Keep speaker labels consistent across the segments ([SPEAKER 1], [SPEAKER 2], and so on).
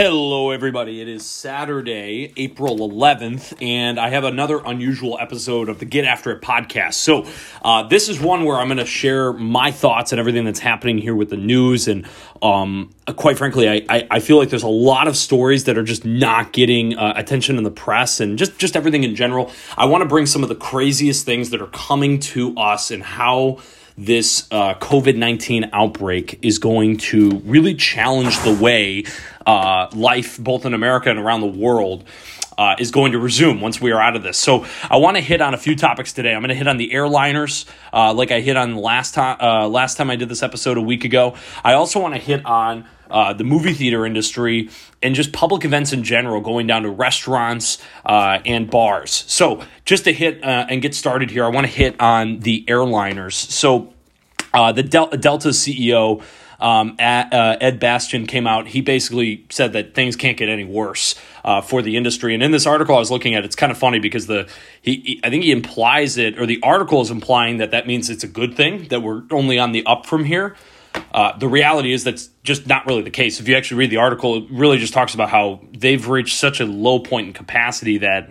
[SPEAKER 1] Hello, everybody. It is Saturday, April 11th, and I have another unusual episode of the Get After It podcast. So, uh, this is one where I'm going to share my thoughts and everything that's happening here with the news. And um, quite frankly, I, I, I, feel like there's a lot of stories that are just not getting uh, attention in the press and just, just everything in general. I want to bring some of the craziest things that are coming to us and how this uh, COVID 19 outbreak is going to really challenge the way uh, life, both in America and around the world, uh, is going to resume once we are out of this. So I want to hit on a few topics today. I'm going to hit on the airliners, uh, like I hit on last time. Uh, last time I did this episode a week ago. I also want to hit on uh, the movie theater industry and just public events in general, going down to restaurants uh, and bars. So, just to hit uh, and get started here, I want to hit on the airliners. So, the Del- Delta CEO. Um, at, uh, Ed Bastian came out. He basically said that things can't get any worse uh, for the industry. And in this article I was looking at, it's kind of funny because the he, he, I think he implies it, or the article is implying that that means it's a good thing that we're only on the up from here. Uh, the reality is that's just not really the case. If you actually read the article, it really just talks about how they've reached such a low point in capacity that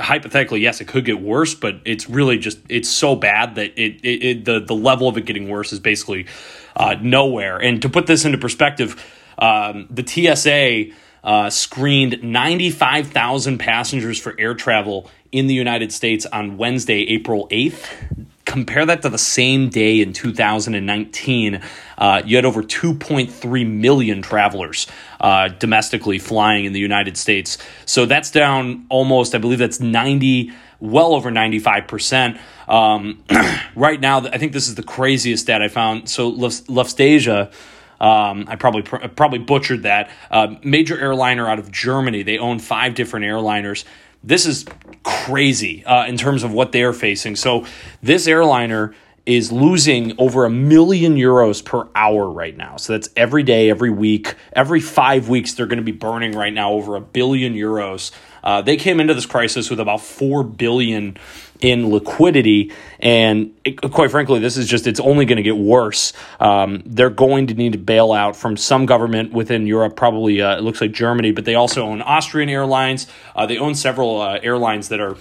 [SPEAKER 1] hypothetically, yes, it could get worse, but it's really just it's so bad that it, it, it the the level of it getting worse is basically uh, nowhere. And to put this into perspective, um, the TSA. Uh, screened 95,000 passengers for air travel in the United States on Wednesday, April 8th compare that to the same day in 2019, uh, you had over 2.3 million travelers uh, domestically flying in the United States. So that's down almost, I believe that's 90, well over 95%. Um, right now, I think this is the craziest stat I found. So Lufthansa. Um, I probably probably butchered that. Uh, major airliner out of Germany. They own five different airliners. This is crazy uh, in terms of what they're facing. So this airliner is losing over a million euros per hour right now. So that's every day, every week, every five weeks, they're going to be burning right now over a billion euros. Uh, they came into this crisis with about four billion in liquidity. And it, quite frankly, this is just, it's only going to get worse. Um, they're going to need to bail out from some government within Europe, probably, uh, it looks like Germany, but they also own Austrian Airlines. Uh, they own several uh, airlines that are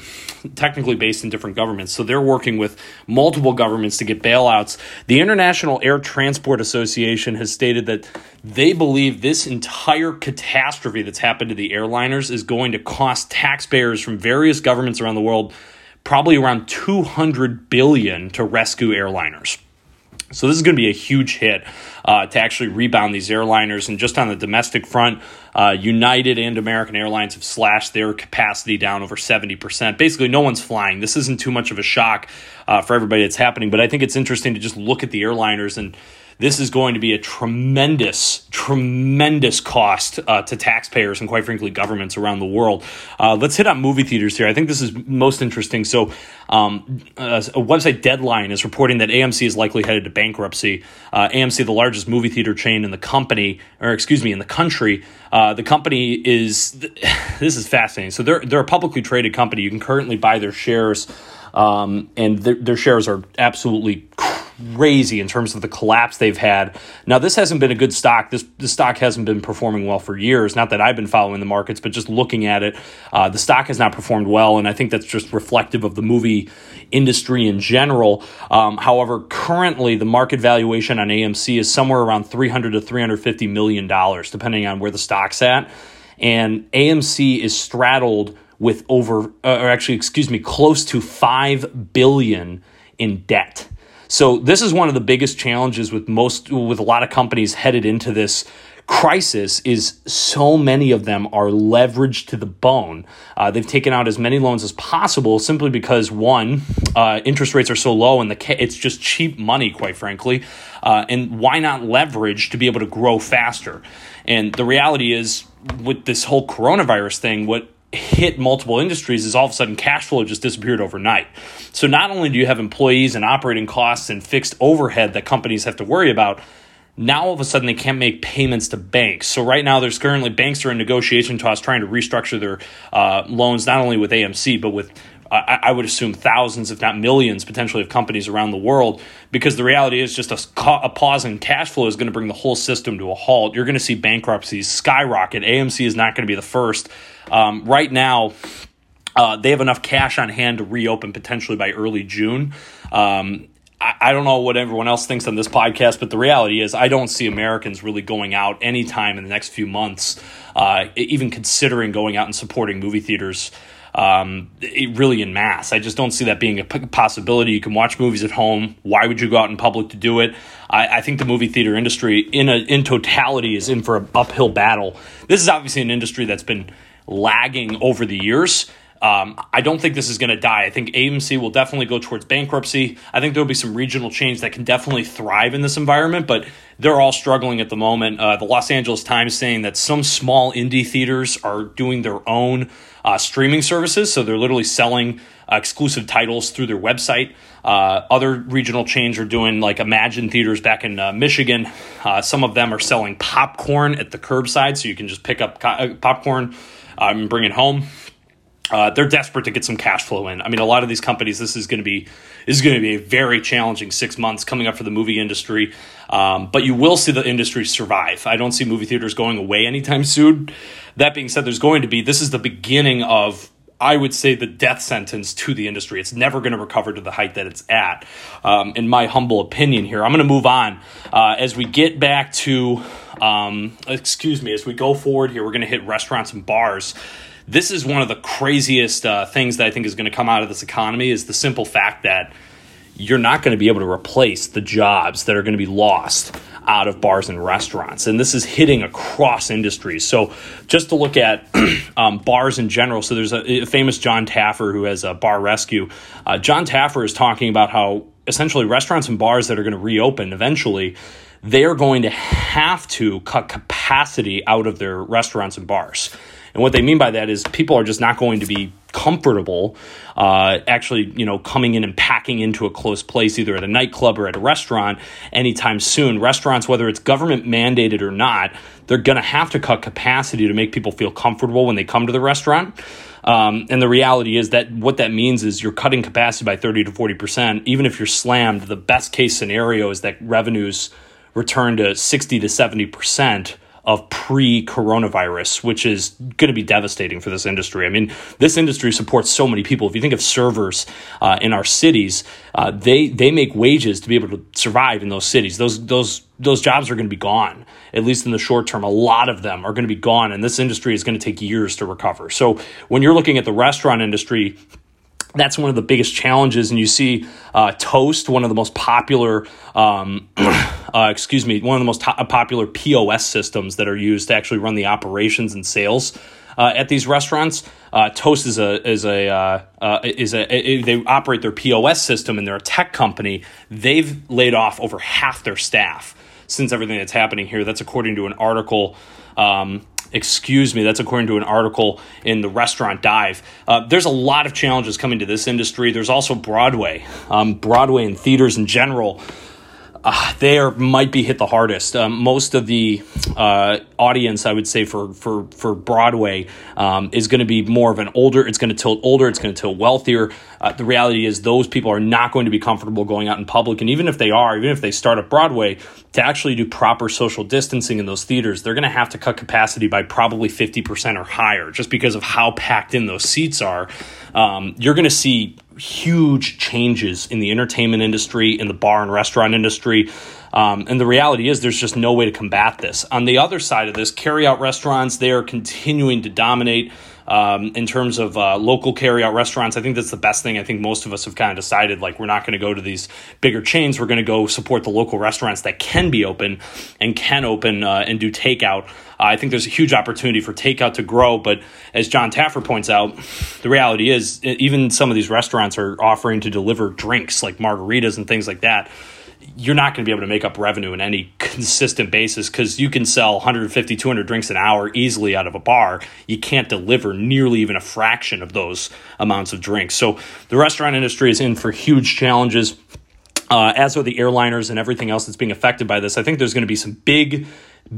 [SPEAKER 1] technically based in different governments. So they're working with multiple governments to get bailouts. The International Air Transport Association has stated that they believe this entire catastrophe that's happened to the airliners is going to cost taxpayers from various governments around the world probably around 200 billion to rescue airliners. So this is going to be a huge hit uh, to actually rebound these airliners. And just on the domestic front, uh, United and American Airlines have slashed their capacity down over 70%. Basically, no one's flying. This isn't too much of a shock uh, for everybody that's happening, but I think it's interesting to just look at the airliners and this is going to be a tremendous, tremendous cost uh, to taxpayers and, quite frankly, governments around the world. Uh, let's hit on movie theaters here. I think this is most interesting. So, um, a, a website Deadline is reporting that AMC is likely headed to bankruptcy. Uh, AMC, the largest movie theater chain in the company, or excuse me, in the country, uh, the company is. This is fascinating. So they're they're a publicly traded company. You can currently buy their shares, um, and their, their shares are absolutely crazy in terms of the collapse they've had. Now, this hasn't been a good stock. This the stock hasn't been performing well for years. Not that I've been following the markets, but just looking at it, uh, the stock has not performed well, and I think that's just reflective of the movie industry in general. Um, however, currently the market valuation on AMC is somewhere around 300 to 350 million dollars, depending on where the stock's at. And AMC is straddled with over, uh, or actually, excuse me, close to five billion in debt. So this is one of the biggest challenges with most with a lot of companies headed into this crisis is so many of them are leveraged to the bone. Uh, they've taken out as many loans as possible simply because one, uh, interest rates are so low and the ca- it's just cheap money, quite frankly. Uh, and why not leverage to be able to grow faster? And the reality is, with this whole coronavirus thing, what hit multiple industries is all of a sudden cash flow just disappeared overnight. So not only do you have employees and operating costs and fixed overhead that companies have to worry about, now all of a sudden they can't make payments to banks. So right now there's currently banks are in negotiation talks trying to restructure their uh, loans not only with AMC but with I, I, would assume thousands, if not millions, potentially of companies around the world. Because the reality is, just a, a pause in cash flow is going to bring the whole system to a halt. You're going to see bankruptcies skyrocket. AMC is not going to be the first. Um, right now, uh, they have enough cash on hand to reopen potentially by early June. Um, I, don't know what everyone else thinks on this podcast, but the reality is, I don't see Americans really going out anytime in the next few months, uh, even considering going out and supporting movie theaters. Um, really in mass. I just don't see that being a possibility. You can watch movies at home. Why would you go out in public to do it? I, I think the movie theater industry, in a, in totality, is in for an uphill battle. This is obviously an industry that's been lagging over the years. Um, I don't think this is going to die. I think AMC will definitely go towards bankruptcy. I think there'll be some regional chains that can definitely thrive in this environment, but they're all struggling at the moment. Uh, the Los Angeles Times saying that some small indie theaters are doing their own uh, streaming services, so they're literally selling uh, exclusive titles through their website. Uh, other regional chains are doing like Emagine Theaters back in uh, Michigan. Uh, some of them are selling popcorn at the curbside, so you can just pick up co- popcorn um, and bring it home uh, they're desperate to get some cash flow in. I mean, a lot of these companies, this is going to be is going to be a very challenging six months coming up for the movie industry. Um, but you will see the industry survive. I don't see movie theaters going away anytime soon. That being said, there's going to be this is the beginning of I would say the death sentence to the industry. It's never going to recover to the height that it's at, um, in my humble opinion. Here, I'm going to move on uh, as we get back to, um, excuse me, as we go forward here. We're going to hit restaurants and bars this is one of the craziest uh, things that I think is going to come out of this economy is the simple fact that you're not going to be able to replace the jobs that are going to be lost out of bars and restaurants. And this is hitting across industries. So, just to look at um, bars in general, so there's a, a, famous Jon Taffer who has a bar rescue. Uh, Jon Taffer is talking about how essentially restaurants and bars that are going to reopen eventually. They are going to have to cut capacity out of their restaurants and bars. And what they mean by that is people are just not going to be comfortable uh, actually you know coming in and packing into a close place either at a nightclub or at a restaurant anytime soon. Restaurants whether it's government mandated or not they're going to have to cut capacity to make people feel comfortable when they come to the restaurant. Um, and the reality is that what that means is you're cutting capacity by 30 to 40% even if you're slammed. The best case scenario is that revenues return to 60 to 70% of pre coronavirus, which is going to be devastating for this industry. I mean, this industry supports so many people. If you think of servers uh, in our cities, uh, they they make wages to be able to survive in those cities. Those those those jobs are going to be gone at least in the short term. A lot of them are going to be gone, and this industry is going to take years to recover. So when you're looking at the restaurant industry that's one of the biggest challenges. And you see uh, Toast, one of the most popular, um, uh, excuse me, one of the most to- popular POS systems that are used to actually run the operations and sales. Uh, at these restaurants, uh, Toast is a is a uh, uh, is a, they operate their POS system and they're a tech company. They've laid off over half their staff since everything that's happening here. That's according to an article um, excuse me. That's according to an article in the Restaurant Dive. Uh, there's a lot of challenges coming to this industry. There's also Broadway, um, Broadway and theaters in general uh, might be hit the hardest. Um, most of the uh, audience, I would say, for for for Broadway um, is going to be more of an older. It's going to tilt older. It's going to tilt wealthier. Uh, the reality is, those people are not going to be comfortable going out in public, and even if they are, even if they start at Broadway, to actually do proper social distancing in those theaters, they're going to have to cut capacity by probably fifty percent or higher, just because of how packed in those seats are. Um, you're going to see huge changes in the entertainment industry, in the bar and restaurant industry. Um, and the reality is, there's just no way to combat this. On the other side of this, carry-out restaurants, they are continuing to dominate um, in terms of uh, local carry-out restaurants. I think that's the best thing. I think most of us have kind of decided, like, we're not going to go to these bigger chains. We're going to go support the local restaurants that can be open and can open uh, and do takeout. I think there's a huge opportunity for takeout to grow, but as Jon Taffer points out, the reality is even some of these restaurants are offering to deliver drinks like margaritas and things like that. You're not going to be able to make up revenue in any consistent basis because you can sell 150, 200 drinks an hour easily out of a bar. You can't deliver nearly even a fraction of those amounts of drinks. So the restaurant industry is in for huge challenges. Uh, as are the airliners and everything else that's being affected by this. I think there's going to be some big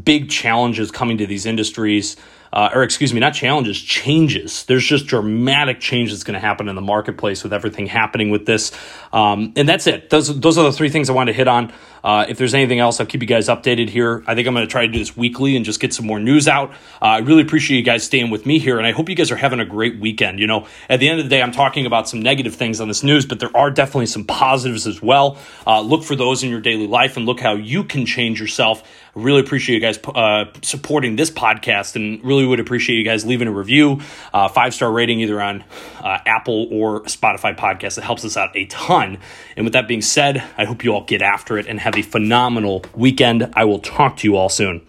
[SPEAKER 1] big challenges coming to these industries. Uh, or excuse me, not challenges, changes. There's just dramatic change that's going to happen in the marketplace with everything happening with this. Um, and that's it. Those, those are the three things I wanted to hit on. Uh, if there's anything else, I'll keep you guys updated here. I think I'm going to try to do this weekly and just get some more news out. Uh, I really appreciate you guys staying with me here, and I hope you guys are having a great weekend. You know, at the end of the day, I'm talking about some negative things on this news, but there are definitely some positives as well. Uh, look for those in your daily life and look how you can change yourself. I really appreciate you guys uh, supporting this podcast and really would appreciate you guys leaving a review, uh, five star rating either on uh, Apple or Spotify podcast. It helps us out a ton. And with that being said, I hope you all get after it and have a phenomenal weekend. I will talk to you all soon.